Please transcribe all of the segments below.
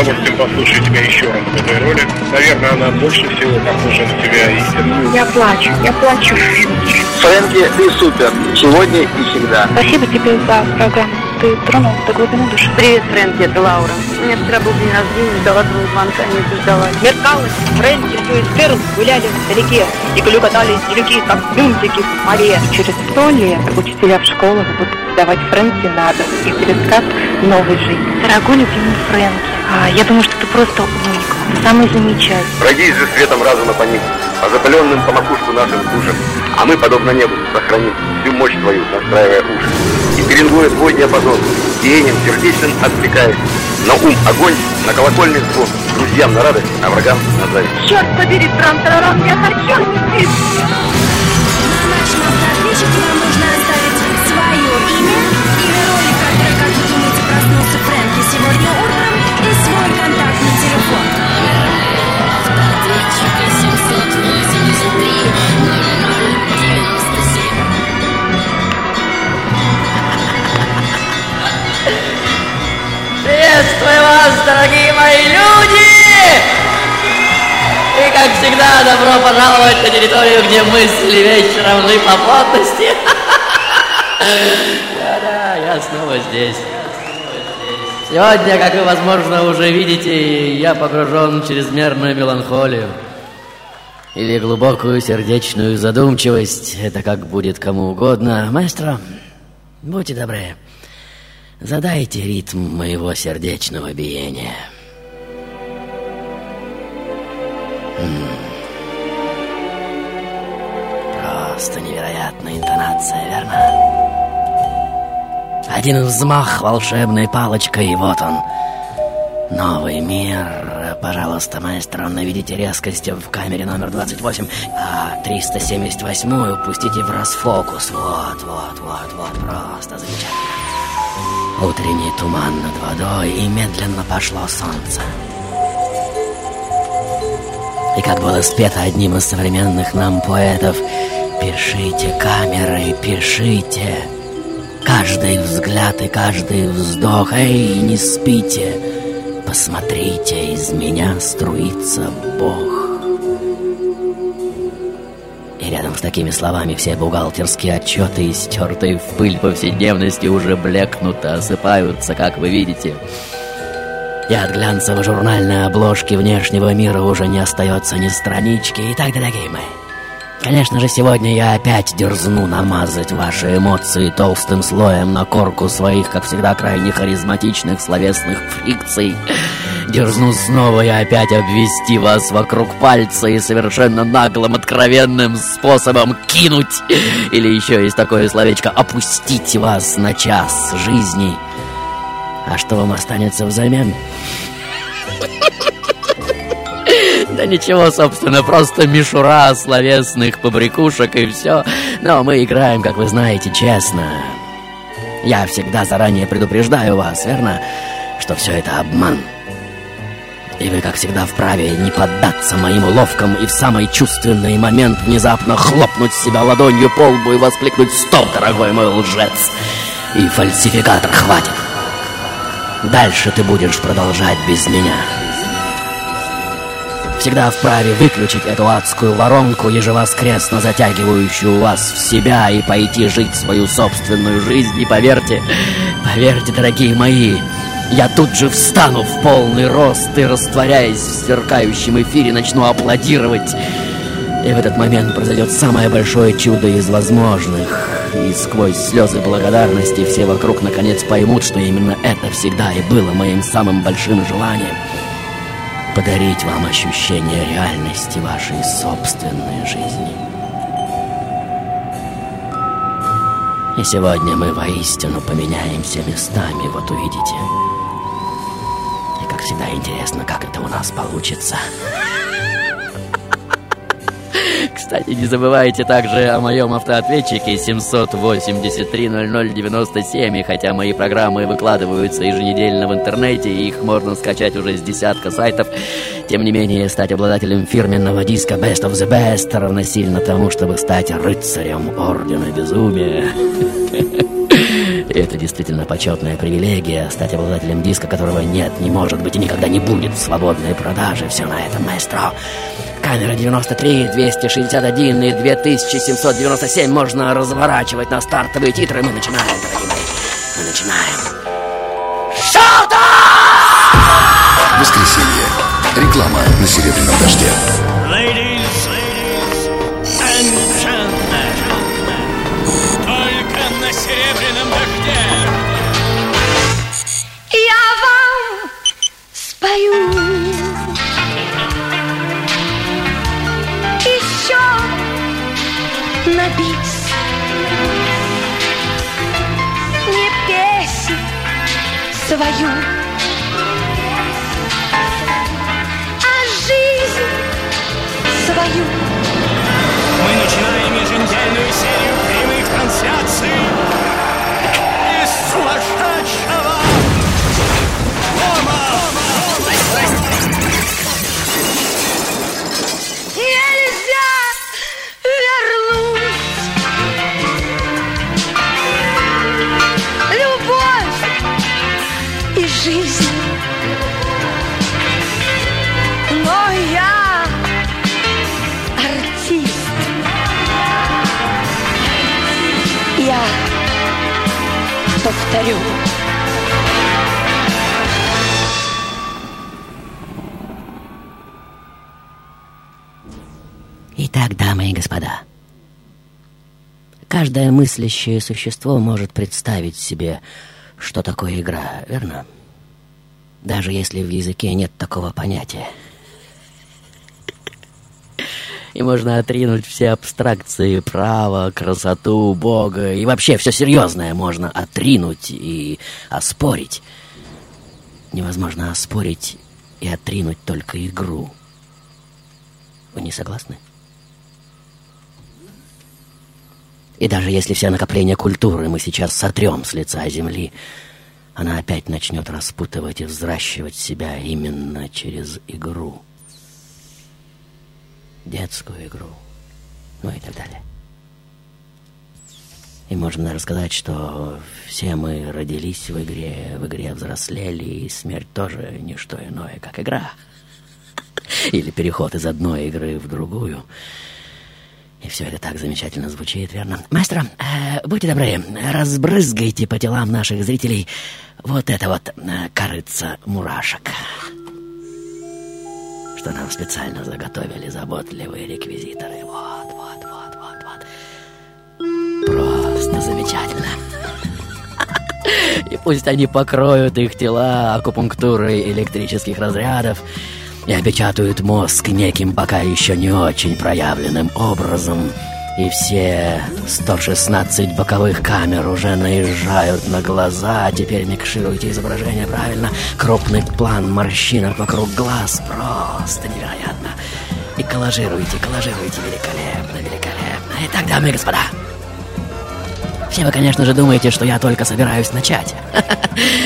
удовольствием послушаю тебя еще раз в этой роли. Наверное, она больше всего похожа на тебя истинно. Я плачу, я плачу. Фрэнки, ты супер. Сегодня и всегда. Спасибо тебе за программу. Ты тронул до глубины души. Привет, Фрэнки, это Лаура. У меня вчера был день рождения, ждала твоего звонка, не дождалась. Меркалось, Фрэнки, все из Перл гуляли вдалеке. И катались делюки, как мюнтики в море. Через сто лет учителя в школах будут давать Фрэнки на дом и пересказ новой жизни. Дорогой любимый Фрэнки, я думаю, что ты просто уник, самый замечательный. Пройдись же светом разума по ним, по запаленным по макушку нашим душам, а мы, подобно небу, сохраним всю мощь твою, настраивая уши. И перенгуя твой диапазон, деянием сердечным отвлекаясь, на ум огонь, на колокольный звон, друзьям на радость, а врагам на зависть. Черт побери, трам-тарарам, я хочу здесь! Приветствую вас, дорогие мои люди! И, как всегда, добро пожаловать на территорию, где мысли вечером равны по плотности. Да-да, я снова здесь. Сегодня, как вы, возможно, уже видите, я погружен в чрезмерную меланхолию. Или глубокую сердечную задумчивость. Это как будет кому угодно. Маэстро, будьте добры. Задайте ритм моего сердечного биения. Просто невероятная интонация, верно? Один взмах волшебной палочкой, и вот он. Новый мир. Пожалуйста, маэстро, наведите резкость в камере номер 28, а 378-ю пустите в расфокус. Вот, вот, вот, вот, просто замечательно. Утренний туман над водой, и медленно пошло солнце. И как было спето одним из современных нам поэтов, «Пишите, камеры, пишите!» Каждый взгляд и каждый вздох, эй, не спите, посмотрите, из меня струится Бог. Рядом с такими словами все бухгалтерские отчеты, стертые в пыль повседневности, уже блекнут и осыпаются, как вы видите. И от глянцевой журнальной обложки внешнего мира уже не остается ни странички. Итак, дорогие мои, Конечно же, сегодня я опять дерзну намазать ваши эмоции толстым слоем на корку своих, как всегда, крайне харизматичных словесных фрикций. Дерзну снова и опять обвести вас вокруг пальца и совершенно наглым, откровенным способом кинуть. Или еще есть такое словечко «опустить вас на час жизни». А что вам останется взамен? Да ничего, собственно, просто мишура словесных побрякушек и все. Но мы играем, как вы знаете, честно. Я всегда заранее предупреждаю вас, верно, что все это обман. И вы, как всегда, вправе не поддаться моим уловкам и в самый чувственный момент внезапно хлопнуть себя ладонью по лбу и воскликнуть «Стоп, дорогой мой лжец!» И фальсификатор хватит. Дальше ты будешь продолжать без меня. Всегда вправе выключить эту адскую воронку, ежевоскресно затягивающую вас в себя и пойти жить свою собственную жизнь. И поверьте, поверьте, дорогие мои, я тут же встану в полный рост и, растворяясь в сверкающем эфире, начну аплодировать. И в этот момент произойдет самое большое чудо из возможных. И сквозь слезы благодарности все вокруг наконец поймут, что именно это всегда и было моим самым большим желанием — подарить вам ощущение реальности вашей собственной жизни. И сегодня мы воистину поменяемся местами, вот увидите. И как всегда интересно, как это у нас получится. Кстати, не забывайте также о моем автоответчике 783-0097. И хотя мои программы выкладываются еженедельно в интернете, и их можно скачать уже с десятка сайтов, тем не менее, стать обладателем фирменного диска Best of the Best равносильно тому, чтобы стать рыцарем Ордена Безумия. Это действительно почетная привилегия стать обладателем диска, которого нет, не может быть и никогда не будет в свободной продаже. Все на этом, маэстро. Камера 93, 261 и 2797 можно разворачивать на стартовые титры. Мы начинаем, дорогие мои. Мы начинаем. Воскресенье. Реклама на серебряном дожде. Свою, каждое мыслящее существо может представить себе, что такое игра, верно? Даже если в языке нет такого понятия. И можно отринуть все абстракции права, красоту, Бога и вообще все серьезное можно отринуть и оспорить. Невозможно оспорить и отринуть только игру. Вы не согласны? И даже если все накопления культуры мы сейчас сотрем с лица земли, она опять начнет распутывать и взращивать себя именно через игру. Детскую игру. Ну и так далее. И можно даже сказать, что все мы родились в игре, в игре взрослели, и смерть тоже не что иное, как игра. Или переход из одной игры в другую. И все это так замечательно звучит, верно? Маэстро, э, будьте добры, разбрызгайте по телам наших зрителей вот это вот э, корыца мурашек. Что нам специально заготовили заботливые реквизиторы. Вот, вот, вот, вот, вот. Просто замечательно. И пусть они покроют их тела акупунктурой электрических разрядов и опечатают мозг неким пока еще не очень проявленным образом. И все 116 боковых камер уже наезжают на глаза. Теперь микшируйте изображение правильно. Крупный план морщинок вокруг глаз. Просто невероятно. И коллажируйте, коллажируйте великолепно, великолепно. Итак, дамы и господа, все вы, конечно же, думаете, что я только собираюсь начать.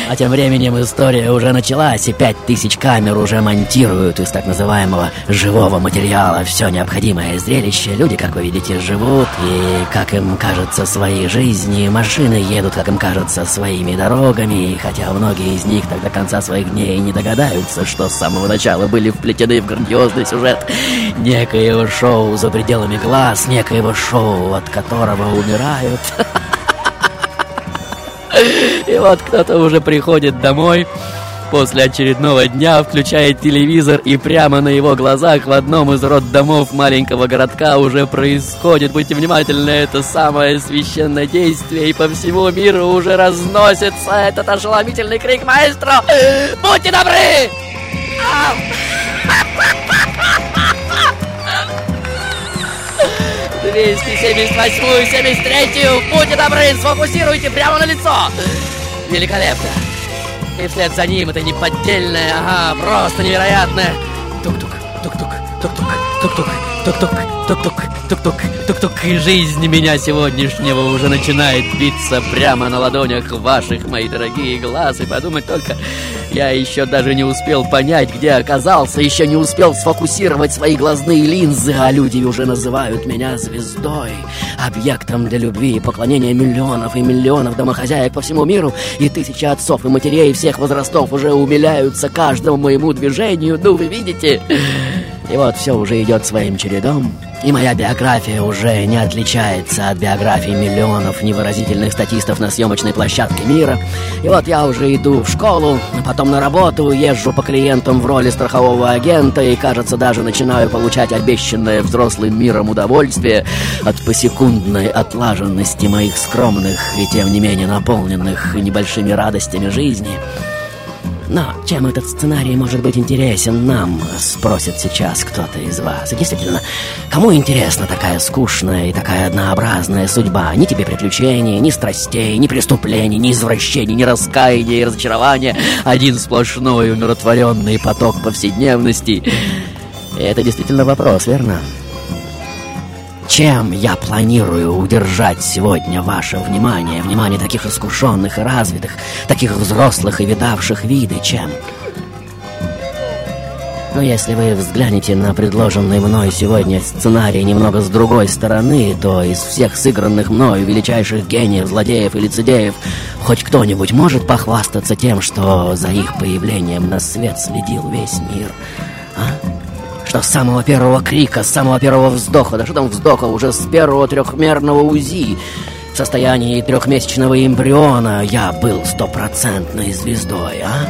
А тем временем история уже началась, и пять тысяч камер уже монтируют из так называемого живого материала все необходимое зрелище. Люди, как вы видите, живут, и, как им кажется, свои жизни. Машины едут, как им кажется, своими дорогами, и хотя многие из них так до конца своих дней не догадаются, что с самого начала были вплетены в грандиозный сюжет некоего шоу за пределами глаз, некоего шоу, от которого умирают. И вот кто-то уже приходит домой после очередного дня, включает телевизор, и прямо на его глазах в одном из роддомов маленького городка уже происходит, будьте внимательны, это самое священное действие, и по всему миру уже разносится этот ошеломительный крик маэстро «Будьте добры!» Ау! 278 73 Будьте добры, сфокусируйте прямо на лицо. Великолепно. И вслед за ним это неподдельное, ага, просто невероятное. Тук-тук, тук-тук, тук-тук, тук-тук Тук-тук, тук-тук, тук-тук, тук-тук. И жизнь меня сегодняшнего уже начинает биться прямо на ладонях ваших, мои дорогие глаз. И подумать только, я еще даже не успел понять, где оказался, еще не успел сфокусировать свои глазные линзы, а люди уже называют меня звездой, объектом для любви и поклонения миллионов и миллионов домохозяек по всему миру, и тысячи отцов и матерей всех возрастов уже умиляются каждому моему движению, ну вы видите... И вот все уже идет своим чередом, и моя биография уже не отличается от биографий миллионов невыразительных статистов на съемочной площадке мира. И вот я уже иду в школу, а потом на работу, езжу по клиентам в роли страхового агента и, кажется, даже начинаю получать обещанное взрослым миром удовольствие от посекундной отлаженности моих скромных и, тем не менее, наполненных небольшими радостями жизни. Но чем этот сценарий может быть интересен нам, спросит сейчас кто-то из вас. И действительно, кому интересна такая скучная и такая однообразная судьба? Ни тебе приключений, ни страстей, ни преступлений, ни извращений, ни раскаяния и разочарования. Один сплошной умиротворенный поток повседневности. И это действительно вопрос, верно? Чем я планирую удержать сегодня ваше внимание, внимание таких искушенных и развитых, таких взрослых и видавших виды, чем? Но если вы взглянете на предложенный мной сегодня сценарий немного с другой стороны, то из всех сыгранных мною величайших гениев, злодеев и лицедеев хоть кто-нибудь может похвастаться тем, что за их появлением на свет следил весь мир, а? Что с самого первого крика, с самого первого вздоха, да что там вздоха, уже с первого трехмерного УЗИ, в состоянии трехмесячного эмбриона я был стопроцентной звездой, а?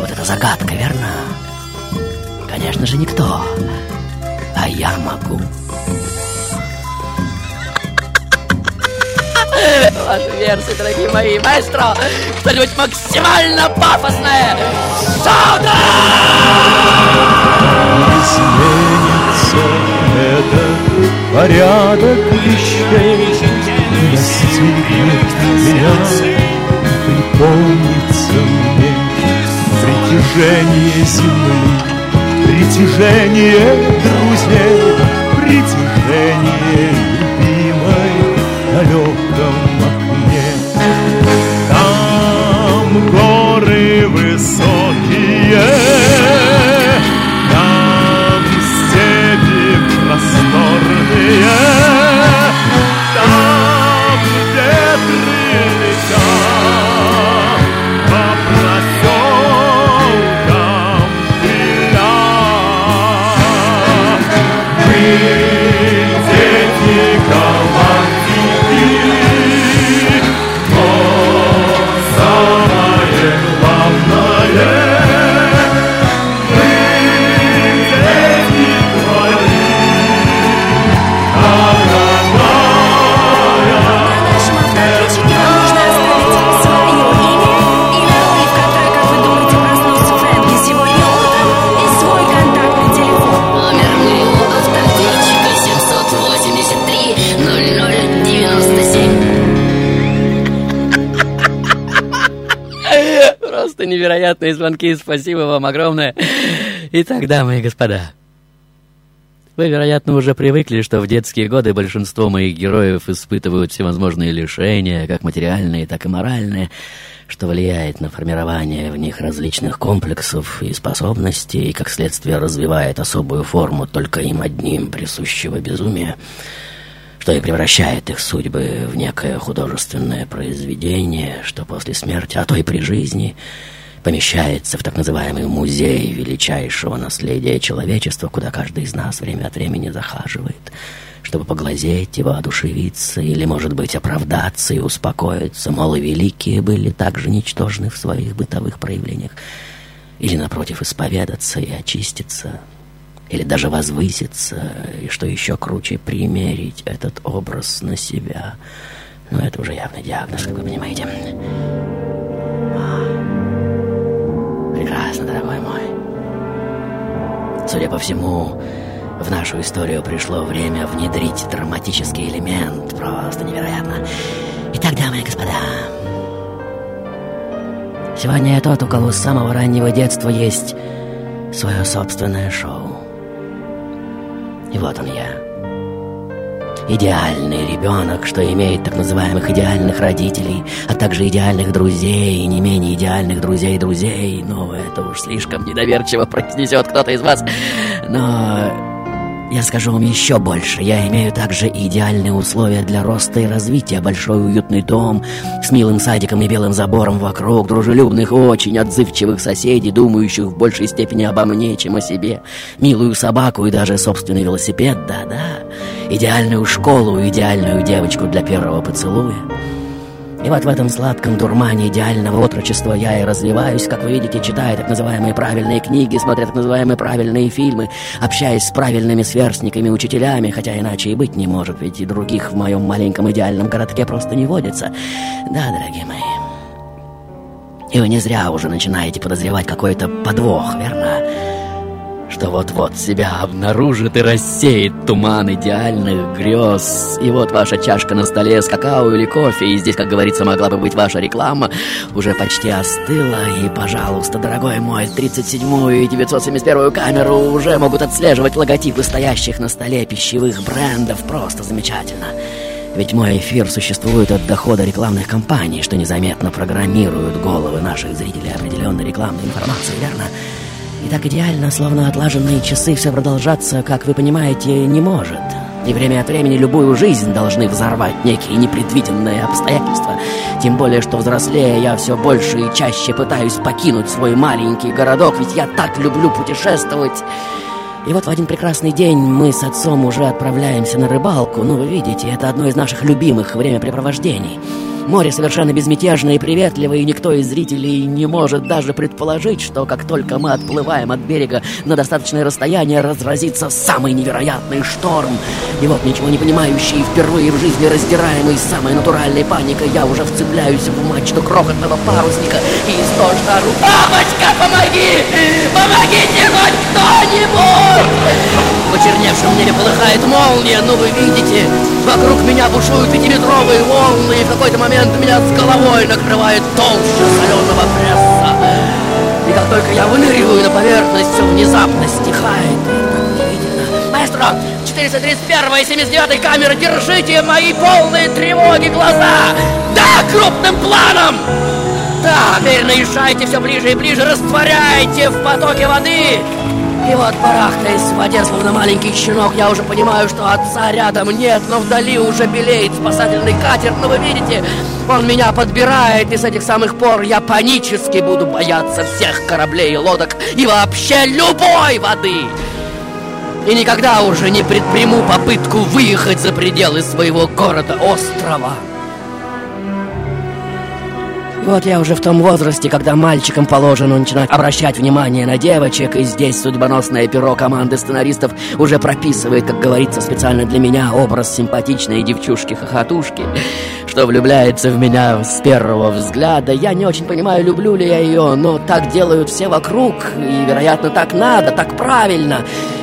Вот это загадка, верно? Конечно же, никто. А я могу. Ваши версии, дорогие мои, маэстро, что-нибудь максимально пафосное. Шоу-то! изменится этот порядок вещей Настигнет меня, припомнится мне Притяжение земли, притяжение друзей Притяжение começou. Невероятные звонки. Спасибо вам огромное. Итак, дамы и господа. Вы, вероятно, уже привыкли, что в детские годы большинство моих героев испытывают всевозможные лишения, как материальные, так и моральные, что влияет на формирование в них различных комплексов и способностей, и, как следствие, развивает особую форму только им одним присущего безумия, что и превращает их судьбы в некое художественное произведение, что после смерти, а то и при жизни, помещается в так называемый музей величайшего наследия человечества, куда каждый из нас время от времени захаживает, чтобы поглазеть и воодушевиться, или, может быть, оправдаться и успокоиться, мол, и великие были так же ничтожны в своих бытовых проявлениях, или, напротив, исповедаться и очиститься, или даже возвыситься, и, что еще круче, примерить этот образ на себя. Но это уже явный диагноз, как вы понимаете. Судя по всему, в нашу историю пришло время внедрить драматический элемент. Просто невероятно. Итак, дамы и господа, сегодня я тот, у кого с самого раннего детства есть свое собственное шоу. И вот он я. Идеальный ребенок, что имеет так называемых идеальных родителей, а также идеальных друзей и не менее идеальных друзей друзей. Ну, это уж слишком недоверчиво произнесет кто-то из вас. Но я скажу вам еще больше. Я имею также идеальные условия для роста и развития. Большой уютный дом с милым садиком и белым забором вокруг, дружелюбных, очень отзывчивых соседей, думающих в большей степени обо мне, чем о себе. Милую собаку и даже собственный велосипед, да-да. Идеальную школу, идеальную девочку для первого поцелуя. И вот в этом сладком дурмане идеального отрочества я и развиваюсь, как вы видите, читая так называемые правильные книги, смотря так называемые правильные фильмы, общаясь с правильными сверстниками, учителями, хотя иначе и быть не может, ведь и других в моем маленьком идеальном городке просто не водится. Да, дорогие мои. И вы не зря уже начинаете подозревать какой-то подвох, верно? Что вот-вот себя обнаружит и рассеет туман идеальных грез. И вот ваша чашка на столе с какао или кофе, и здесь, как говорится, могла бы быть ваша реклама, уже почти остыла, и, пожалуйста, дорогой мой, 37-ю и 971-ю камеру уже могут отслеживать логотипы стоящих на столе пищевых брендов. Просто замечательно. Ведь мой эфир существует от дохода рекламных кампаний, что незаметно программируют головы наших зрителей определенной рекламной информации, верно? И так идеально, словно отлаженные часы, все продолжаться, как вы понимаете, не может. И время от времени любую жизнь должны взорвать некие непредвиденные обстоятельства. Тем более, что взрослея я все больше и чаще пытаюсь покинуть свой маленький городок, ведь я так люблю путешествовать. И вот в один прекрасный день мы с отцом уже отправляемся на рыбалку. Ну, вы видите, это одно из наших любимых времяпрепровождений. Море совершенно безмятежно и приветливо, и никто из зрителей не может даже предположить, что как только мы отплываем от берега на достаточное расстояние, разразится самый невероятный шторм. И вот ничего не понимающий впервые в жизни раздираемый самой натуральной паникой, я уже вцепляюсь в мачту крохотного парусника и истошно ору «Папочка, помоги! Помогите хоть кто-нибудь!» В почерневшем небе полыхает молния, ну вы видите, вокруг меня бушуют пятиметровые волны, и в какой-то момент меня с головой накрывает толще соленого пресса. И как только я выныриваю на поверхность, все внезапно стихает. Маэстро, 431 и 79 камеры, держите мои полные тревоги глаза! Да, крупным планом! Да, теперь наезжайте все ближе и ближе, растворяйте в потоке воды! И вот барахтаясь в воде, словно маленький щенок, я уже понимаю, что отца рядом нет, но вдали уже белеет спасательный катер. Но вы видите, он меня подбирает, и с этих самых пор я панически буду бояться всех кораблей и лодок и вообще любой воды. И никогда уже не предприму попытку выехать за пределы своего города-острова. Вот я уже в том возрасте, когда мальчикам положено начинать обращать внимание на девочек, и здесь судьбоносное перо команды сценаристов уже прописывает, как говорится, специально для меня образ симпатичной девчушки-хохотушки, что влюбляется в меня с первого взгляда. Я не очень понимаю, люблю ли я ее, но так делают все вокруг, и, вероятно, так надо, так правильно.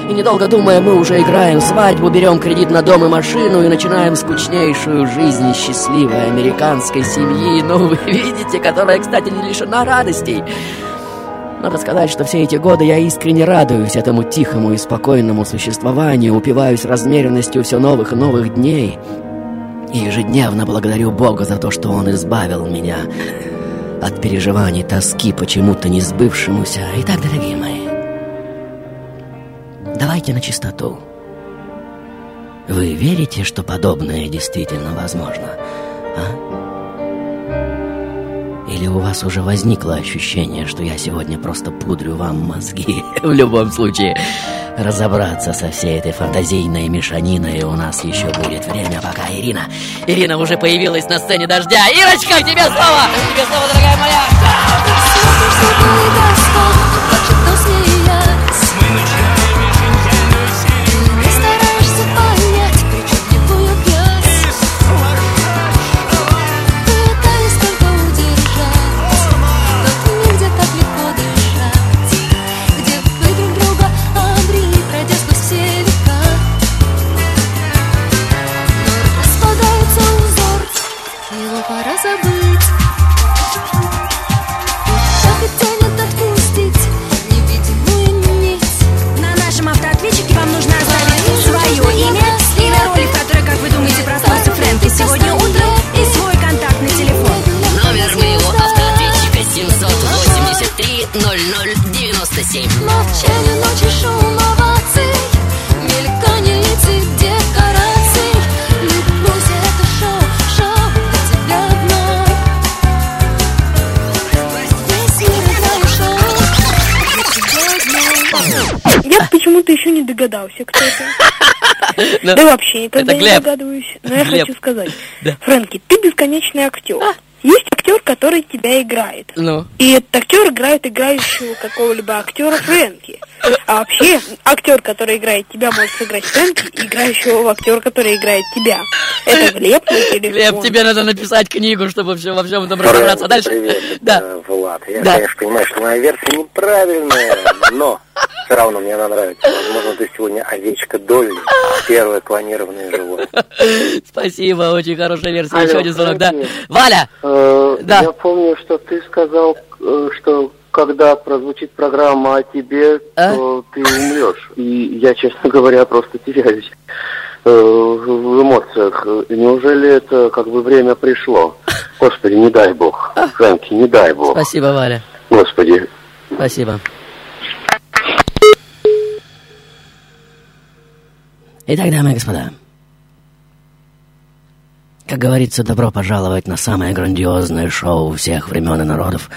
И недолго думая, мы уже играем свадьбу, берем кредит на дом и машину и начинаем скучнейшую жизнь счастливой американской семьи. Ну, вы видите, которая, кстати, не лишена радостей. Надо сказать, что все эти годы я искренне радуюсь этому тихому и спокойному существованию, упиваюсь размеренностью все новых и новых дней. И ежедневно благодарю Бога за то, что Он избавил меня от переживаний тоски почему-то не сбывшемуся. Итак, дорогие мои, Давайте на чистоту. Вы верите, что подобное действительно возможно? А? Или у вас уже возникло ощущение, что я сегодня просто пудрю вам мозги? В любом случае, разобраться со всей этой фантазийной мешаниной у нас еще будет время, пока Ирина... Ирина уже появилась на сцене дождя. Ирочка, тебе слово! Тебе слово, дорогая моя! Молчание ночи шум оваций Мелькание и декораций Любовь это шоу, шоу для тебя одной Весь мир играет шоу Я почему-то еще не догадался, кто это. Да вообще никогда не догадываюсь. Но я хочу сказать. Да. Фрэнки, ты бесконечный актер. Есть актер, который тебя играет. Ну, И этот актер играет играющего какого-либо актера Фрэнки. А вообще, актер, который играет тебя, может сыграть Фрэнки, играющего в актера, который играет тебя. Это Глеб на телефон. Глеб, тебе надо написать книгу, чтобы вообще во всем этом разобраться. А дальше... Привет, Да. это Влад. Я, Да. конечно, понимаю, что моя версия неправильная, но все равно мне она нравится. Возможно, ты сегодня овечка Долли, первое клонированное животное. Спасибо, очень хорошая версия. Алло, Еще один звонок, да. Валя! Э, Да. Я помню, что ты сказал, э, что когда прозвучит программа о тебе, А? то ты умрешь. И я, честно говоря, просто теряюсь э, в эмоциях. Неужели это как бы время пришло? Господи, не дай бог. Фрэнки, не дай бог. Спасибо, Валя. Господи. Спасибо. Итак, дамы и господа, как говорится, добро пожаловать на самое грандиозное шоу всех времен и народов.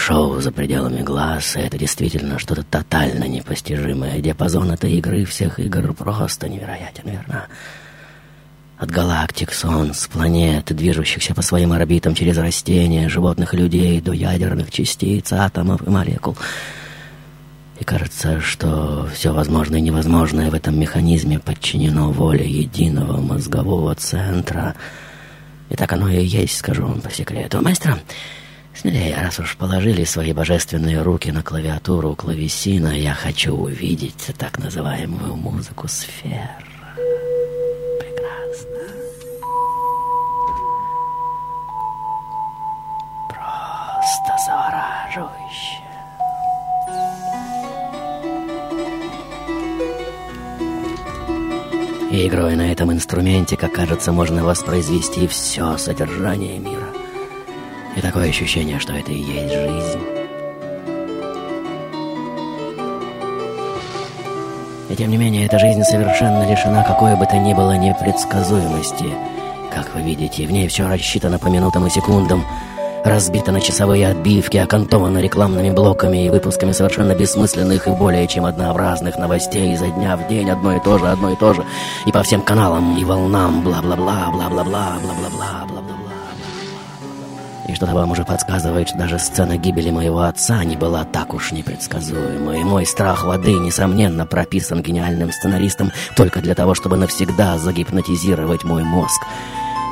Шоу за пределами глаз, это действительно что-то тотально непостижимое. Диапазон этой игры, всех игр, просто невероятен, верно? От галактик, солнц, планет, движущихся по своим орбитам через растения, животных и людей, до ядерных частиц, атомов и молекул. И кажется, что все возможное и невозможное в этом механизме подчинено воле единого мозгового центра. И так оно и есть, скажу вам по секрету. Мастер, смелее, раз уж положили свои божественные руки на клавиатуру клавесина, я хочу увидеть так называемую музыку сфер. Просто завораживающе. И игрой на этом инструменте, как кажется, можно воспроизвести все содержание мира. И такое ощущение, что это и есть жизнь. И тем не менее, эта жизнь совершенно лишена какой бы то ни было непредсказуемости. Как вы видите, в ней все рассчитано по минутам и секундам, разбито на часовые отбивки, окантовано рекламными блоками и выпусками совершенно бессмысленных и более чем однообразных новостей изо дня в день одно и то же, одно и то же, и по всем каналам, и волнам, бла-бла-бла, бла-бла-бла, бла-бла-бла, что-то вам уже подсказывает, что даже сцена гибели моего отца не была так уж непредсказуема. И мой страх воды, несомненно, прописан гениальным сценаристом только для того, чтобы навсегда загипнотизировать мой мозг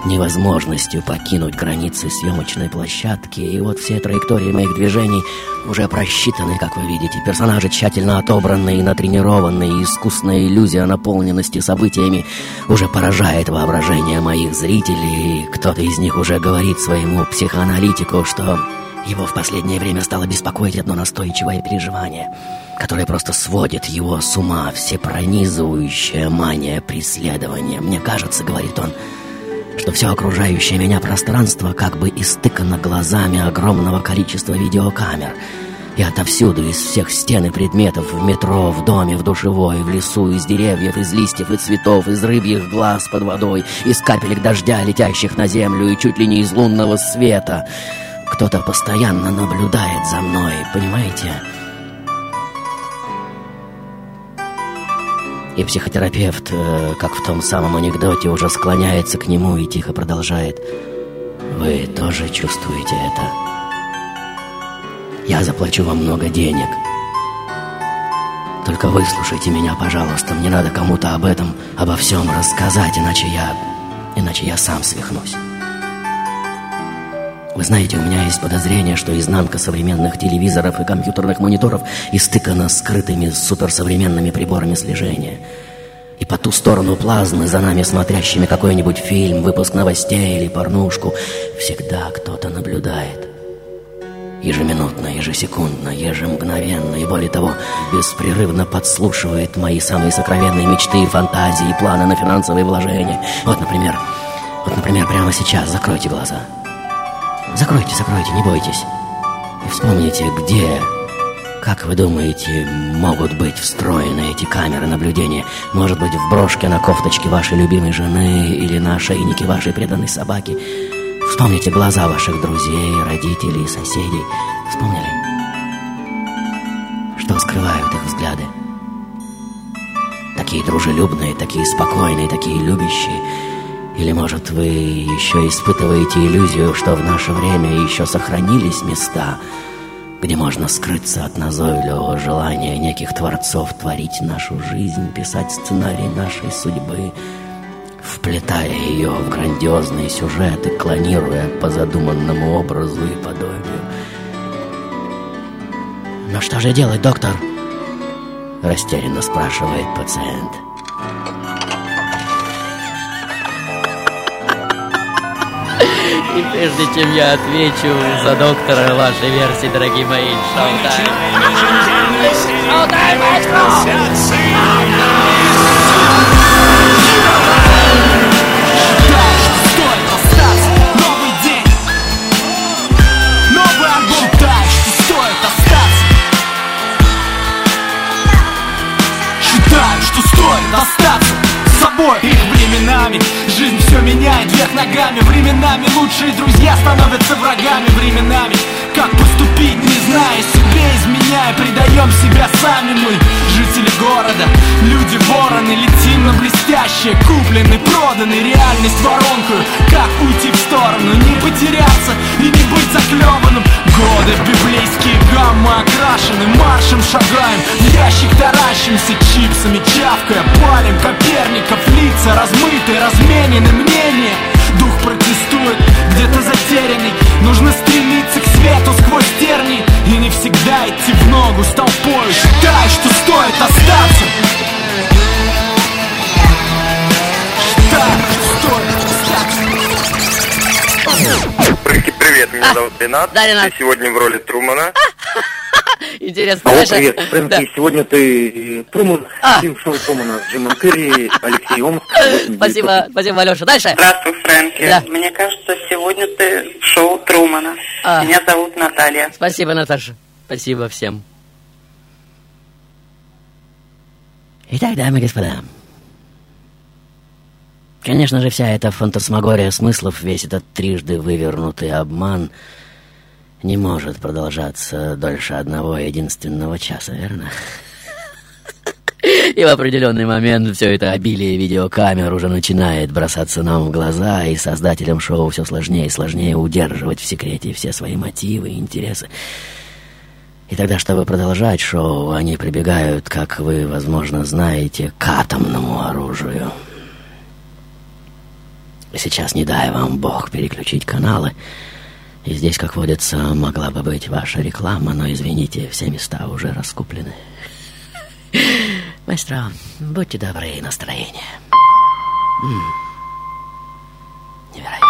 невозможностью покинуть границы съемочной площадки. И вот все траектории моих движений уже просчитаны, как вы видите. Персонажи тщательно отобранные и натренированные, искусная иллюзия наполненности событиями уже поражает воображение моих зрителей. Кто-то из них уже говорит своему психоаналитику, что его в последнее время стало беспокоить одно настойчивое переживание, которое просто сводит его с ума, всепронизывающая мания преследования. Мне кажется, говорит он, что все окружающее меня пространство как бы истыкано глазами огромного количества видеокамер. И отовсюду, из всех стен и предметов, в метро, в доме, в душевой, в лесу, из деревьев, из листьев и цветов, из рыбьих глаз под водой, из капелек дождя, летящих на землю, и чуть ли не из лунного света. Кто-то постоянно наблюдает за мной, понимаете? И психотерапевт, э, как в том самом анекдоте, уже склоняется к нему и тихо продолжает. Вы тоже чувствуете это? Я заплачу вам много денег. Только выслушайте меня, пожалуйста. Мне надо кому-то об этом, обо всем рассказать, иначе я... Иначе я сам свихнусь. Вы знаете, у меня есть подозрение, что изнанка современных телевизоров и компьютерных мониторов истыкана скрытыми суперсовременными приборами слежения. И по ту сторону плазмы, за нами смотрящими какой-нибудь фильм, выпуск новостей или порнушку, всегда кто-то наблюдает. Ежеминутно, ежесекундно, ежемгновенно и, более того, беспрерывно подслушивает мои самые сокровенные мечты, фантазии, планы на финансовые вложения. Вот, например, вот, например, прямо сейчас закройте глаза. Закройте, закройте, не бойтесь. И вспомните, где, как вы думаете, могут быть встроены эти камеры наблюдения? Может быть, в брошке на кофточке вашей любимой жены или на ошейнике вашей преданной собаки? Вспомните глаза ваших друзей, родителей, соседей. Вспомнили? Что скрывают их взгляды? такие дружелюбные, такие спокойные, такие любящие. Или, может, вы еще испытываете иллюзию, что в наше время еще сохранились места, где можно скрыться от назойливого желания неких творцов творить нашу жизнь, писать сценарий нашей судьбы, вплетая ее в грандиозные сюжеты, клонируя по задуманному образу и подобию. «Но что же делать, доктор?» Растерянно спрашивает пациент. И прежде чем я отвечу за доктора вашей версии, дорогие мои, шоу-тайм. Шоу-тайм, меняет вверх ногами. Временами лучшие друзья становятся врагами. Временами как поступить, не зная себе Изменяя, предаем себя сами мы. Жители города, люди вороны Летим на блестящее, куплены, проданы Реальность воронкою, как уйти в сторону Не потеряться и не быть заклеванным? Годы библейские гаммы окрашены Маршем шагаем, ящик таращимся Чипсами чавкая, палим Коперников лица размыты, разменены мнения Дух протестует, где-то затерянный Нужно стремиться к свету сквозь терни И не всегда идти в ногу с толпой Считай, что стоит остаться Считай, что стоит остаться Фрэнки, привет, меня зовут Ренат. да, Ренат. Я сегодня в роли Трумана. Интересно, Алло, привет, Фрэнки, Да. сегодня ты э, Труман, А. фильм шоу Трумана с Джимом Керри, Алексей Омск. Спасибо, спасибо, Алеша. Дальше. Здравствуй, Фрэнки. Да. Мне кажется, сегодня ты в шоу Трумана. А. Меня зовут Наталья. Спасибо, Наташа. Спасибо всем. Итак, дамы и господа. Конечно же, вся эта фантасмагория смыслов, весь этот трижды вывернутый обман не может продолжаться дольше одного единственного часа, верно? И в определенный момент все это обилие видеокамер уже начинает бросаться нам в глаза, и создателям шоу все сложнее и сложнее удерживать в секрете все свои мотивы и интересы. И тогда, чтобы продолжать шоу, они прибегают, как вы, возможно, знаете, к атомному оружию. Сейчас не дай вам Бог переключить каналы. И здесь, как водится, могла бы быть ваша реклама, но, извините, все места уже раскуплены. Маэстро, будьте добры, настроение. М. Невероятно.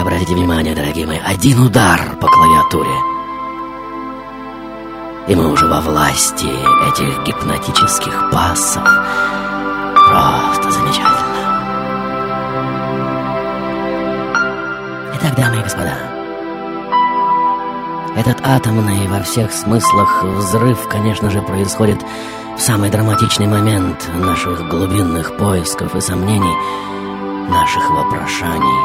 Обратите внимание, дорогие мои, один удар по клавиатуре. И мы уже во власти этих гипнотических пассов. Просто Итак, дамы и господа, этот атомный во всех смыслах взрыв, конечно же, происходит в самый драматичный момент наших глубинных поисков и сомнений, наших вопрошаний.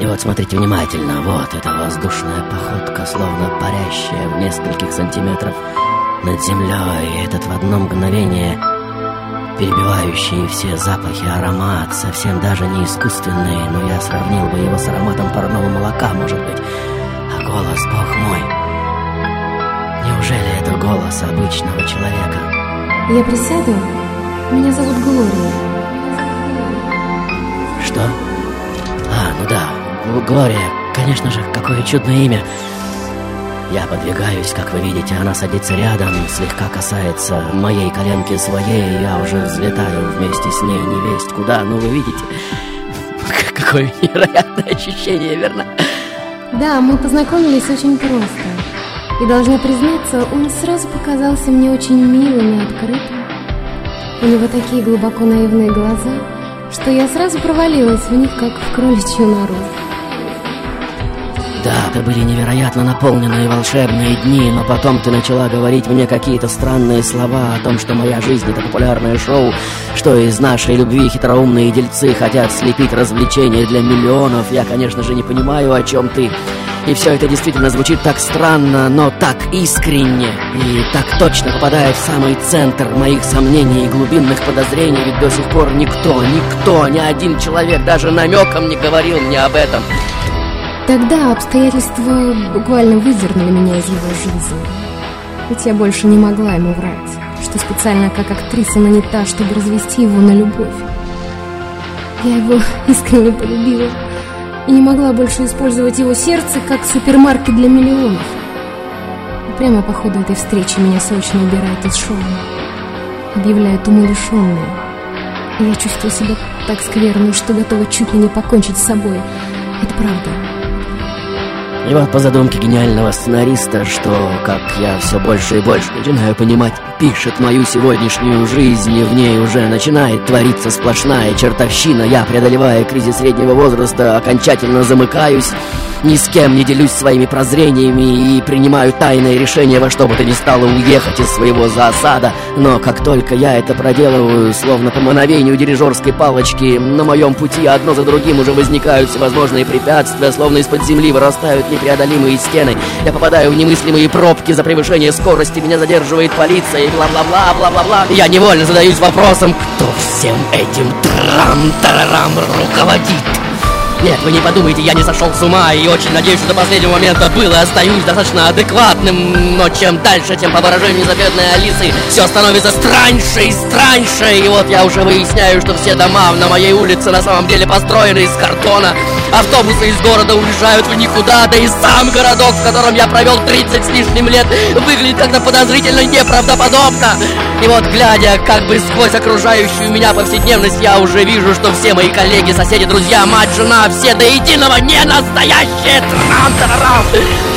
И вот смотрите внимательно, вот эта воздушная походка, словно парящая в нескольких сантиметров над землей, и этот в одно мгновение перебивающий все запахи аромат, совсем даже не искусственный, но я сравнил бы его с ароматом парного молока, может быть. А голос, бог мой, неужели это голос обычного человека? Я присяду? Меня зовут Глория. Что? А, ну да, Гл- Глория, конечно же, какое чудное имя. Я подвигаюсь, как вы видите, она садится рядом, слегка касается моей коленки своей, и я уже взлетаю вместе с ней, не весть куда, ну вы видите. Какое невероятное ощущение, верно? Да, мы познакомились очень просто. И должна признаться, он сразу показался мне очень милым и открытым. У него такие глубоко наивные глаза, что я сразу провалилась в них, как в кроличью нору. Да, это были невероятно наполненные волшебные дни, но потом ты начала говорить мне какие-то странные слова о том, что моя жизнь — это популярное шоу, что из нашей любви хитроумные дельцы хотят слепить развлечения для миллионов. Я, конечно же, не понимаю, о чем ты. И все это действительно звучит так странно, но так искренне и так точно попадает в самый центр моих сомнений и глубинных подозрений, ведь до сих пор никто, никто, ни один человек даже намеком не говорил мне об этом. Тогда обстоятельства буквально выдернули меня из его жизни. Ведь я больше не могла ему врать, что специально как актриса нанята, чтобы развести его на любовь. Я его искренне полюбила и не могла больше использовать его сердце как супермаркет для миллионов. И прямо по ходу этой встречи меня срочно убирают из шоу. Объявляют умалишенной. И я чувствую себя так скверно, что готова чуть ли не покончить с собой. Это правда. И вот по задумке гениального сценариста, что, как я все больше и больше начинаю понимать, пишет мою сегодняшнюю жизнь, и в ней уже начинает твориться сплошная чертовщина, я, преодолевая кризис среднего возраста, окончательно замыкаюсь, ни с кем не делюсь своими прозрениями и принимаю тайное решение во что бы то ни стало уехать из своего засада. Но как только я это проделываю, словно по мановению дирижерской палочки, на моем пути одно за другим уже возникают всевозможные препятствия, словно из-под земли вырастают непреодолимые стены. Я попадаю в немыслимые пробки за превышение скорости, меня задерживает полиция и бла-бла-бла, бла-бла-бла. Я невольно задаюсь вопросом, кто всем этим трам-тарарам руководит? Нет, вы не подумайте, я не сошел с ума и очень надеюсь, что до последнего момента был и остаюсь достаточно адекватным, но чем дальше, тем по выражению заветной Алисы все становится страньше и страньше, и вот я уже выясняю, что все дома на моей улице на самом деле построены из картона, автобусы из города уезжают в никуда, да и сам городок, в котором я провел 30 с лишним лет, выглядит как-то подозрительно неправдоподобно. И вот, глядя как бы сквозь окружающую меня повседневность, я уже вижу, что все мои коллеги, соседи, друзья, мать, жена, все до единого не настоящие трам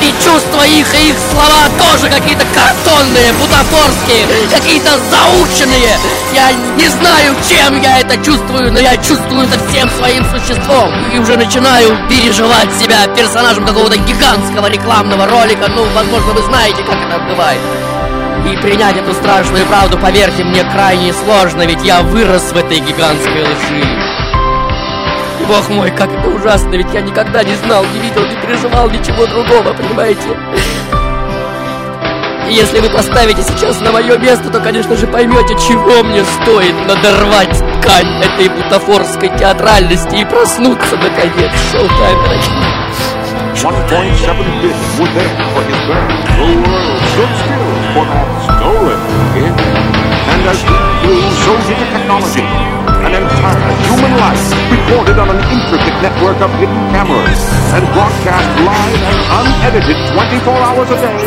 И чувства их и их слова тоже какие-то картонные, бутафорские, какие-то заученные. Я не знаю, чем я это чувствую, но я чувствую это всем своим существом. И уже начинаю переживать себя персонажем какого-то гигантского рекламного ролика. Ну, возможно, вы знаете, как это бывает. И принять эту страшную правду, поверьте мне, крайне сложно, ведь я вырос в этой гигантской лжи. И, бог мой, как это ужасно, ведь я никогда не знал, не видел, не переживал ничего другого, понимаете? И если вы поставите сейчас на мое место, то, конечно же, поймете, чего мне стоит надорвать ткань этой бутафорской театральности и проснуться, наконец, шоу-тайм, дорогие. 1.7 billion were there for his birth. The world stood still for that stolen kid. And as he grew, so did the technology. An entire human life recorded on an intricate network of hidden cameras and broadcast live and unedited 24 hours a day,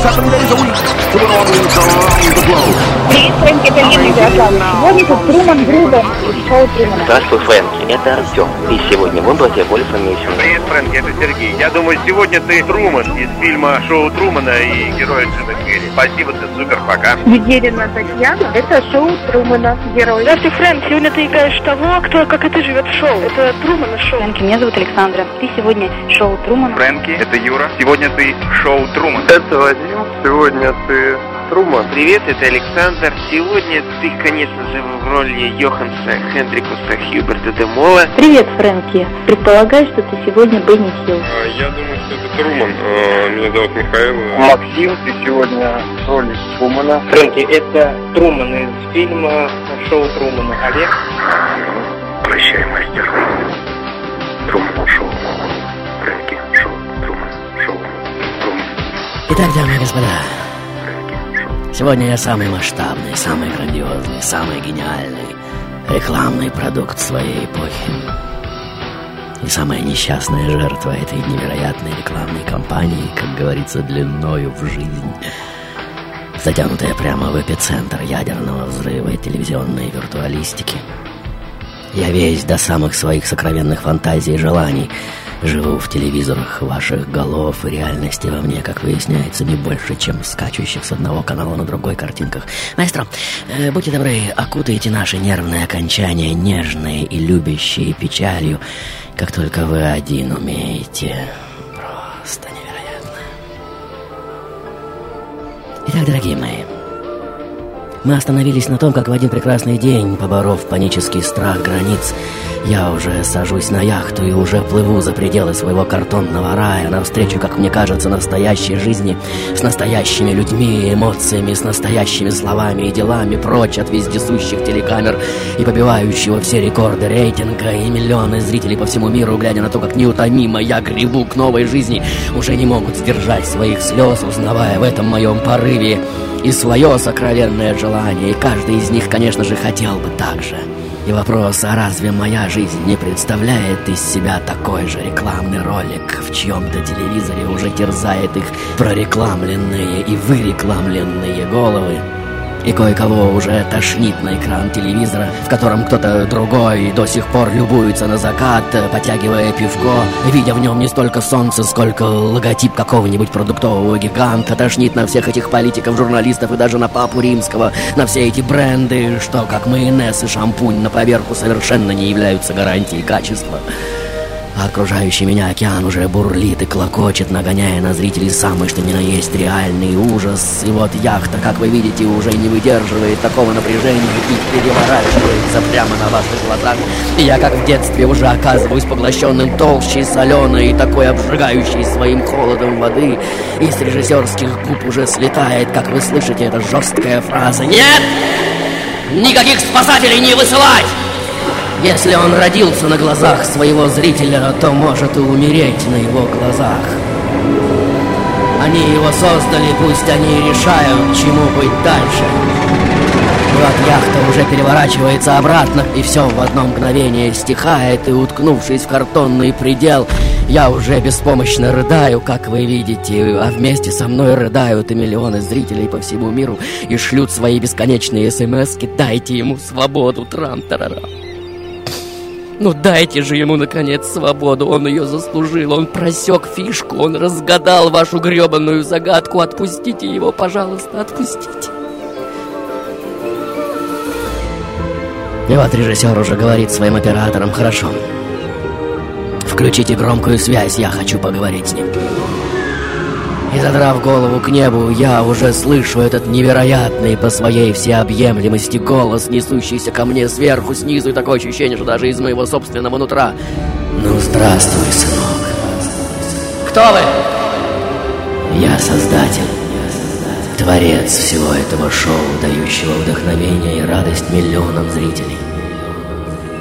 7 days a week to an audience around the globe. Привет, Фрэнки, это Лена Ярославна. Сегодня тут Труман Грубен из шоу Трумана. Здравствуй, Фрэнки, это Артем. И сегодня мы братья Вольфа Мессина. Привет, Фрэнки, это Сергей. Я думаю, сегодня ты Труман из фильма «Шоу Трумана» и героя Джима Керри. Спасибо, ты супер, пока. Ведерина Татьяна, это шоу Трумана, герой. Здравствуй, Фрэнк, сегодня ты играешь того, кто, как и ты, живет в шоу. Это Трумана шоу. Фрэнки, меня зовут Александра. Ты сегодня шоу Трумана. Фрэнки, это Юра. Сегодня ты шоу Труман. Это Вадим, сегодня ты Труман. Привет, это Александр. Сегодня ты, конечно же, в роли Йоханса Хендрикуса Хьюберта де Мола. Привет, Фрэнки. Предполагаю, что ты сегодня Бенни Хилл. Я думаю, что это Труман. Меня зовут Михаил. Максим, ты сегодня в роли Трумана. Фрэнки, это Труман из фильма «Шоу Трумана». Олег? Прощай, мастер. Труман шоу. Фрэнки шоу. Труман шоу. Труман. Итак, дамы и господа, сегодня я самый масштабный, самый грандиозный, самый гениальный рекламный продукт своей эпохи. И самая несчастная жертва этой невероятной рекламной кампании, как говорится, длиною в жизнь. Затянутая прямо в эпицентр ядерного взрыва и телевизионной виртуалистики. Я весь до самых своих сокровенных фантазий и желаний живу в телевизорах ваших голов, и реальности во мне, как выясняется, не больше, чем скачущих с одного канала на другой картинках. Маэстро, э, будьте добры, окутайте наши нервные окончания нежные и любящие печалью, как только вы один умеете. Просто невероятно. Итак, дорогие мои, Мы остановились на том, как в один прекрасный день, поборов панический страх границ, я уже сажусь на яхту и уже плыву за пределы своего картонного рая навстречу, как мне кажется, настоящей жизни, с настоящими людьми, эмоциями, с настоящими словами и делами, прочь от вездесущих телекамер и побивающего все рекорды рейтинга, и миллионы зрителей по всему миру, глядя на то, как неутомимо я гребу к новой жизни, уже не могут сдержать своих слез, узнавая в этом моем порыве и свое сокровенное желание, и каждый из них, конечно же, хотел бы так же. И вопрос, а разве моя жизнь не представляет из себя такой же рекламный ролик, в чьем-то телевизоре уже терзает их прорекламленные и вырекламленные головы? И кое-кого уже тошнит на экран телевизора, в котором кто-то другой до сих пор любуется на закат, потягивая пивко, видя в нем не столько солнце, сколько логотип какого-нибудь продуктового гиганта, тошнит на всех этих политиков, журналистов и даже на папу римского, на все эти бренды, что как майонез и шампунь на поверку совершенно не являются гарантией качества. А окружающий меня океан уже бурлит и клокочет, нагоняя на зрителей самый что ни на есть реальный ужас. И вот яхта, как вы видите, уже не выдерживает такого напряжения и переворачивается прямо на ваших глазах. И я, как в детстве, уже оказываюсь поглощенным толщей соленой и такой обжигающей своим холодом воды. И с режиссерских губ уже слетает, как вы слышите, эта жесткая фраза «Нет! Никаких спасателей не высылать!» Если он родился на глазах своего зрителя, то может и умереть на его глазах. Они его создали, пусть они решают, чему быть дальше. Вот яхта уже переворачивается обратно, и все в одно мгновение стихает, и уткнувшись в картонный предел, я уже беспомощно рыдаю, как вы видите, а вместе со мной рыдают и миллионы зрителей по всему миру и шлют свои бесконечные смс-ки «Дайте ему свободу, трам-тарарам». Ну дайте же ему, наконец, свободу, он ее заслужил, он просек фишку, он разгадал вашу гребаную загадку, отпустите его, пожалуйста, отпустите. И вот режиссер уже говорит своим операторам, хорошо, включите громкую связь, я хочу поговорить с ним. И задрав голову к небу, я уже слышу этот невероятный по своей всеобъемлемости голос, несущийся ко мне сверху, снизу, и такое ощущение, что даже из моего собственного нутра. Ну, здравствуй, сынок. Кто вы? Я создатель, творец всего этого шоу, дающего вдохновение и радость миллионам зрителей.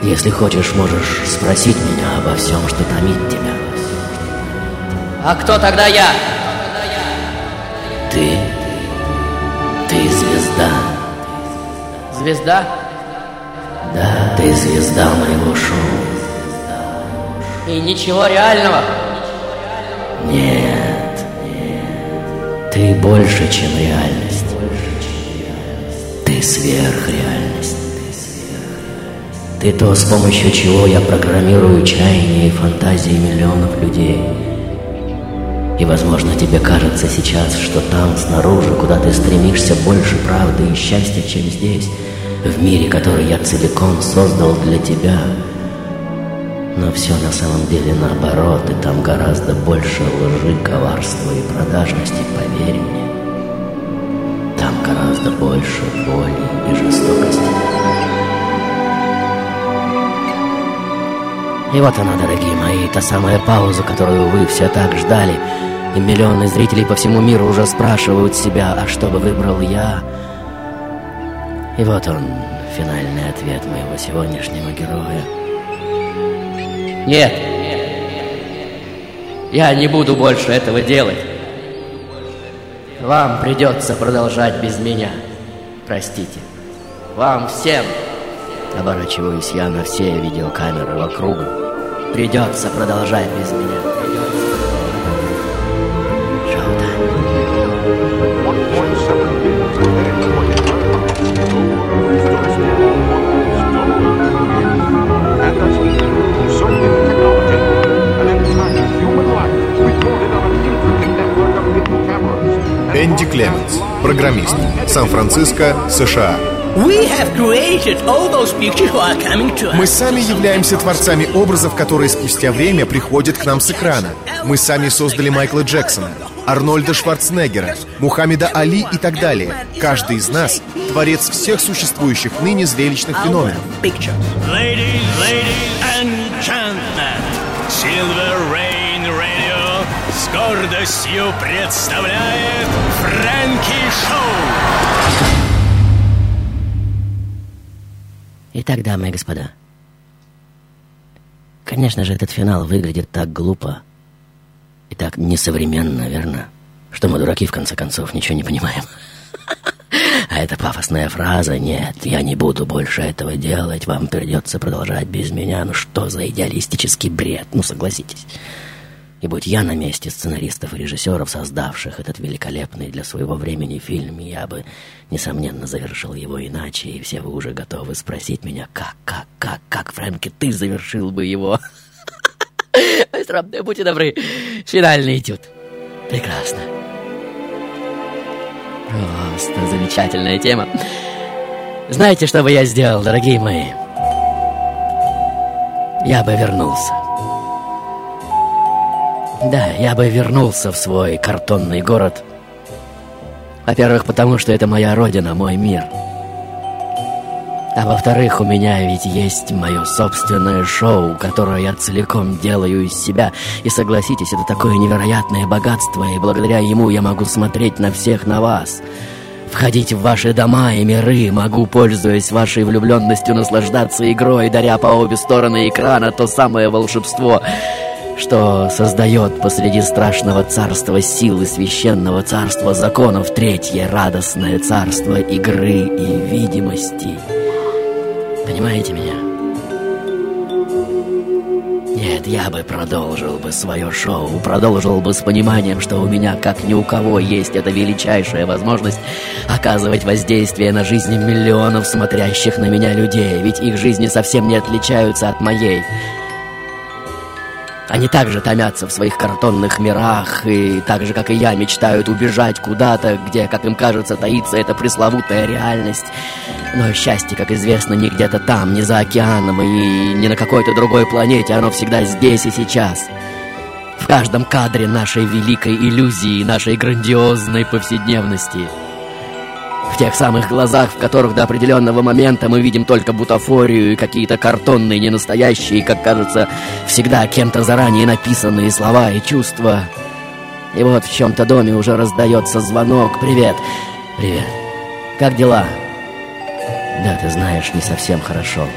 Если хочешь, можешь спросить меня обо всем, что томит тебя. А кто тогда я? Звезда? Да, ты звезда моего шоу. И ничего реального? Нет, нет. Ты больше, чем реальность. Ты сверхреальность. Ты то, с помощью чего я программирую чаяния и фантазии миллионов людей. И, возможно, тебе кажется сейчас, что там, снаружи, куда ты стремишься, больше правды и счастья, чем здесь, в мире, который я целиком создал для тебя. Но все на самом деле наоборот, и там гораздо больше лжи, коварства и продажности, поверь мне. Там гораздо больше боли и жестокости. И вот она, дорогие мои, та самая пауза, которую вы все так ждали. И миллионы зрителей по всему миру уже спрашивают себя, а что бы выбрал я? И вот он, финальный ответ моего сегодняшнего героя. Нет, я не буду больше этого делать. Вам придется продолжать без меня. Простите. Вам всем. Оборачиваюсь я на все видеокамеры вокруг. Придется продолжать без меня. Энди Клеменс, программист, Сан-Франциско, США. We have created all those pictures who are coming to us. Мы сами являемся творцами образов, которые спустя время приходят к нам с экрана. Мы сами создали Майкла Джексона. Арнольда Шварценеггера, Мухаммеда Али и так далее. Каждый из нас – творец всех существующих ныне зрелищных феноменов. Ladies, ladies and gentlemen, Silver Rain Radio с гордостью представляет Фрэнки Шоу. Итак, дамы и господа, конечно же, этот финал выглядит так глупо и так несовременно, верно? Что мы дураки, в конце концов, ничего не понимаем. А эта пафосная фраза «Нет, я не буду больше этого делать, вам придется продолжать без меня». Ну что за идеалистический бред, ну согласитесь. И будь я на месте сценаристов и режиссеров, создавших этот великолепный для своего времени фильм, я бы, несомненно, завершил его иначе, и все вы уже готовы спросить меня, как, как, как, как, Фрэнки, ты завершил бы его? Будьте добры, финальный этюд. Прекрасно. Просто замечательная тема. Знаете, что бы я сделал, дорогие мои? Я бы вернулся. Да, я бы вернулся в свой картонный город. Во-первых, потому что это моя родина, мой мир. А во-вторых, у меня ведь есть мое собственное шоу, которое я целиком делаю из себя. И согласитесь, это такое невероятное богатство, и благодаря ему я могу смотреть на всех на вас. Входить в ваши дома и миры, могу, пользуясь вашей влюбленностью, наслаждаться игрой, даря по обе стороны экрана то самое волшебство, что создает посреди страшного царства силы священного царства законов третье радостное царство игры и видимости. Понимаете меня? Нет, я бы продолжил бы свое шоу, продолжил бы с пониманием, что у меня, как ни у кого, есть эта величайшая возможность оказывать воздействие на жизни миллионов смотрящих на меня людей, ведь их жизни совсем не отличаются от моей. Они также томятся в своих картонных мирах и так же, как и я, мечтают убежать куда-то, где, как им кажется, таится эта пресловутая реальность. Но счастье, как известно, не где-то там, не за океаном и не на какой-то другой планете, оно всегда здесь и сейчас. В каждом кадре нашей великой иллюзии, нашей грандиозной повседневности – в тех самых глазах, в которых до определенного момента мы видим только бутафорию и какие-то картонные, ненастоящие, как кажется, всегда кем-то заранее написанные слова и чувства. И вот в чем-то доме уже раздается звонок. «Привет! Привет! Как дела?» «Да, ты знаешь, не совсем хорошо.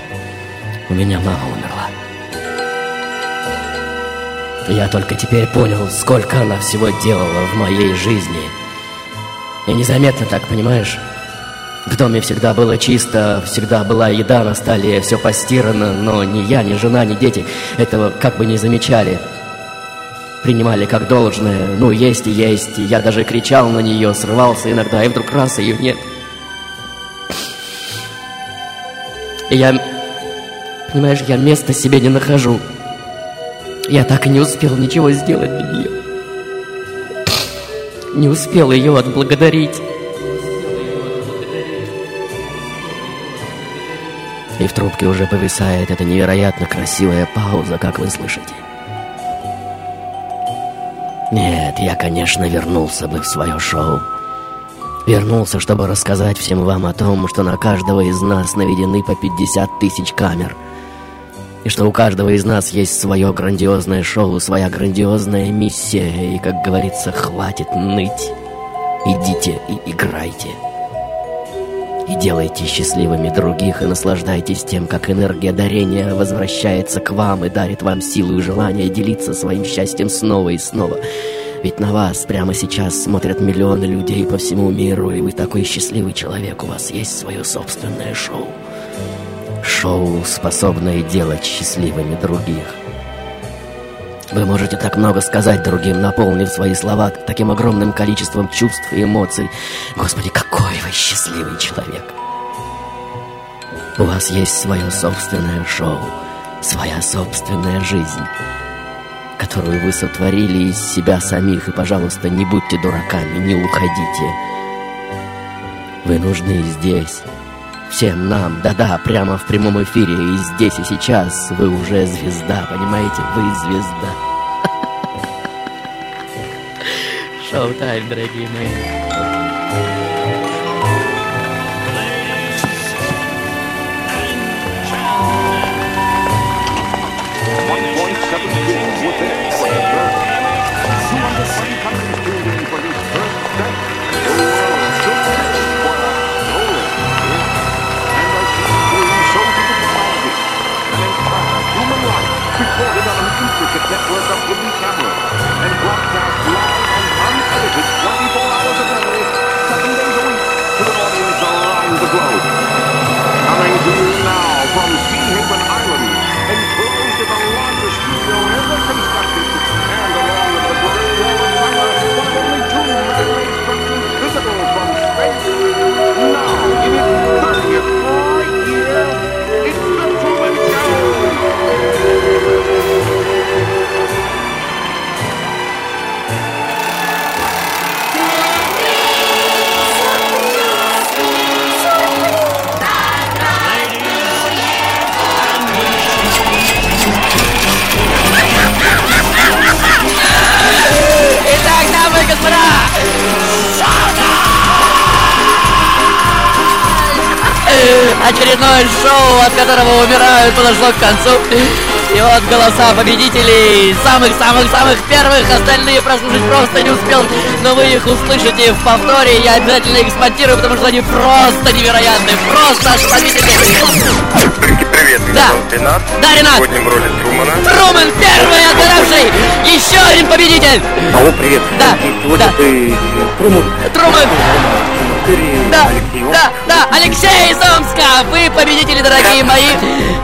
У меня мама умерла». Я только теперь понял, сколько она всего делала в моей жизни – и незаметно так, понимаешь? В доме всегда было чисто, всегда была еда на столе, все постирано, но ни я, ни жена, ни дети этого как бы не замечали. Принимали как должное, ну, есть и есть, я даже кричал на нее, срывался иногда, и вдруг раз ее нет. И я, понимаешь, я места себе не нахожу. Я так и не успел ничего сделать для нее не успел ее отблагодарить. И в трубке уже повисает эта невероятно красивая пауза, как вы слышите. Нет, я, конечно, вернулся бы в свое шоу. Вернулся, чтобы рассказать всем вам о том, что на каждого из нас наведены по 50 тысяч камер – и что у каждого из нас есть свое грандиозное шоу, своя грандиозная миссия, и, как говорится, хватит ныть. Идите и играйте. И делайте счастливыми других, и наслаждайтесь тем, как энергия дарения возвращается к вам и дарит вам силу и желание делиться своим счастьем снова и снова. Ведь на вас прямо сейчас смотрят миллионы людей по всему миру, и вы такой счастливый человек, у вас есть свое собственное шоу. Шоу, способное делать счастливыми других. Вы можете так много сказать другим, наполнив свои слова таким огромным количеством чувств и эмоций. Господи, какой вы счастливый человек! У вас есть свое собственное шоу, своя собственная жизнь, которую вы сотворили из себя самих, и, пожалуйста, не будьте дураками, не уходите. Вы нужны здесь, Всем нам, да-да, прямо в прямом эфире, и здесь и сейчас вы уже звезда, понимаете? Вы звезда. Шоу-тайм, дорогие мои. Network of hidden cameras and broadcast live and unedited 24 hours a day, seven days a week, to an audience around the globe. Coming to you now дамы и господа, Очередное шоу, от которого умирают, подошло к концу. И вот голоса победителей, самых-самых-самых первых, остальные прослушать просто не успел, но вы их услышите в повторе, я обязательно их смонтирую, потому что они просто невероятные, просто ошеломительные. Привет, меня Да. зовут Ренат. Да, Ренат. Сегодня в роли Трумана. Трумэн первый отгоравший, еще один победитель. Алло, привет. Да, Сегодня да. ты Труман. Трумэн. Да, да, да, Алексей из Омска, вы победители, дорогие мои.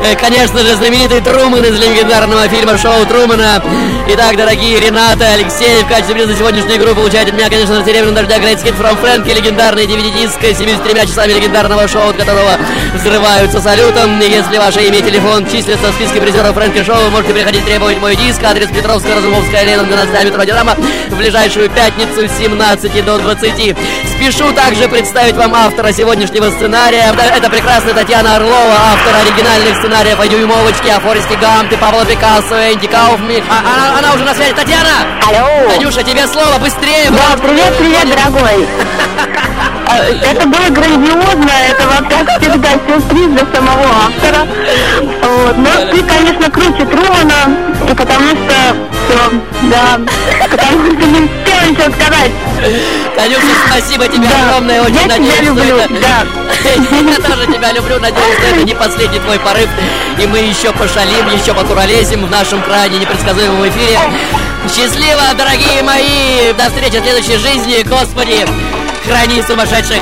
Э, Конечно же, знаменитый Труман из легендарного фильма «Шоу Трумана». Итак, дорогие Рената, Алексей, в качестве приза сегодняшней игру получаете от меня, конечно, на серебряном дождя Great Skit from Frankie, легендарный DVD-диск с 73 часами легендарного шоу, от которого взрываются салютом. Если ваше имя и телефон числятся в списке призеров Фрэнки Шоу, вы можете приходить требовать мой диск. Адрес Петровская, Разумовская, Ленин, 12 метро Динамо в ближайшую пятницу с 17 до 20. Спешу также представить вам автора сегодняшнего сценария. Это прекрасная Татьяна Орлова, автор оригинальных сценариев о Дюймовочке, о Форесте Гампе, Павла Пикассо, Энди Кауфми. А- она, она уже на связи. Татьяна! Алло! Танюша, тебе слово, быстрее! Да, привет, привет, дорогой. А, Это было грандиозно, это вот как всегда сюрприз для самого автора. Вот. Но ты, конечно, круче Трумана, потому что все, да, потому что не успела ничего сказать. Танюша, спасибо тебе Да, огромное, очень я тебя надеюсь, что люблю, это... да. Я тоже тебя люблю, надеюсь, что это не последний твой порыв, и мы еще пошалим, еще покуролезим в нашем крайне непредсказуемом эфире. Счастливо, дорогие мои! До встречи в следующей жизни, Господи! Храни сумасшедших!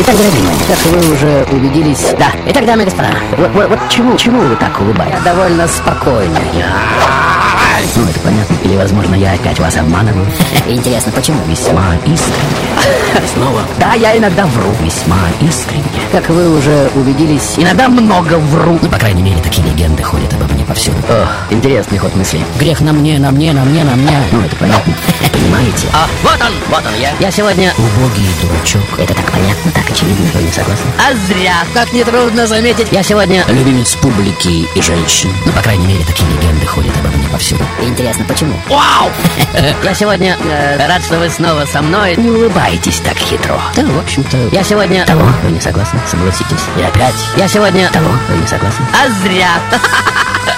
Итак, дорогие мои, как вы уже убедились... Да, итак, дамы и господа, вот, вот- вот чему, чему вы так улыбаетесь? Я довольно спокойно. Ну, это понятно. Или, возможно, я опять вас обманываю. Интересно, почему? Весьма искренне. Снова? Да, я иногда вру. Весьма искренне. Как вы уже убедились, иногда много вру. Ну, по крайней мере, такие легенды ходят обо мне повсюду. Ох, интересный ход мысли. Грех на мне, на мне, на мне, на мне. Ну, это понятно. Понимаете? А, вот он, вот он я. Я сегодня убогий дурачок. Это так понятно, так очевидно. Вы не согласны? А зря, как нетрудно заметить. Я сегодня любимец публики и женщин. Ну, по крайней мере, такие легенды ходят обо мне повсюду. Интересно, почему? Вау! Я сегодня э, рад, что вы снова со мной. Не улыбайтесь так хитро. Да, в общем-то, я сегодня... Того, вы не согласны? Согласитесь. И опять. Я сегодня... Того, вы не согласны? А зря.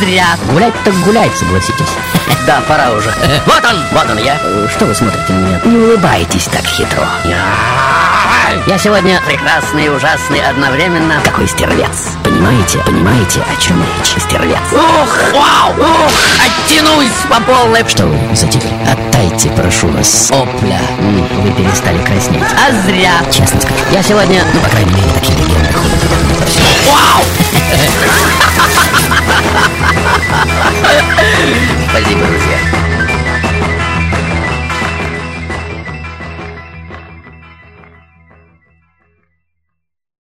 Зря. Гулять так гулять, согласитесь. Да, пора уже. Вот он, вот он я. Э, Что вы смотрите на меня? Не улыбайтесь так хитро. Я сегодня прекрасный и ужасный одновременно. Какой стервец. Понимаете? Понимаете, о чем речь? Стервец. Ух, вау, ух, оттянусь по полной. Что вы затихли? Оттайте, прошу вас. Опля. Вы перестали краснеть. А зря. Честно скажу. Я сегодня, ну, по крайней мере, такие легенды ходят обо Спасибо, друзья.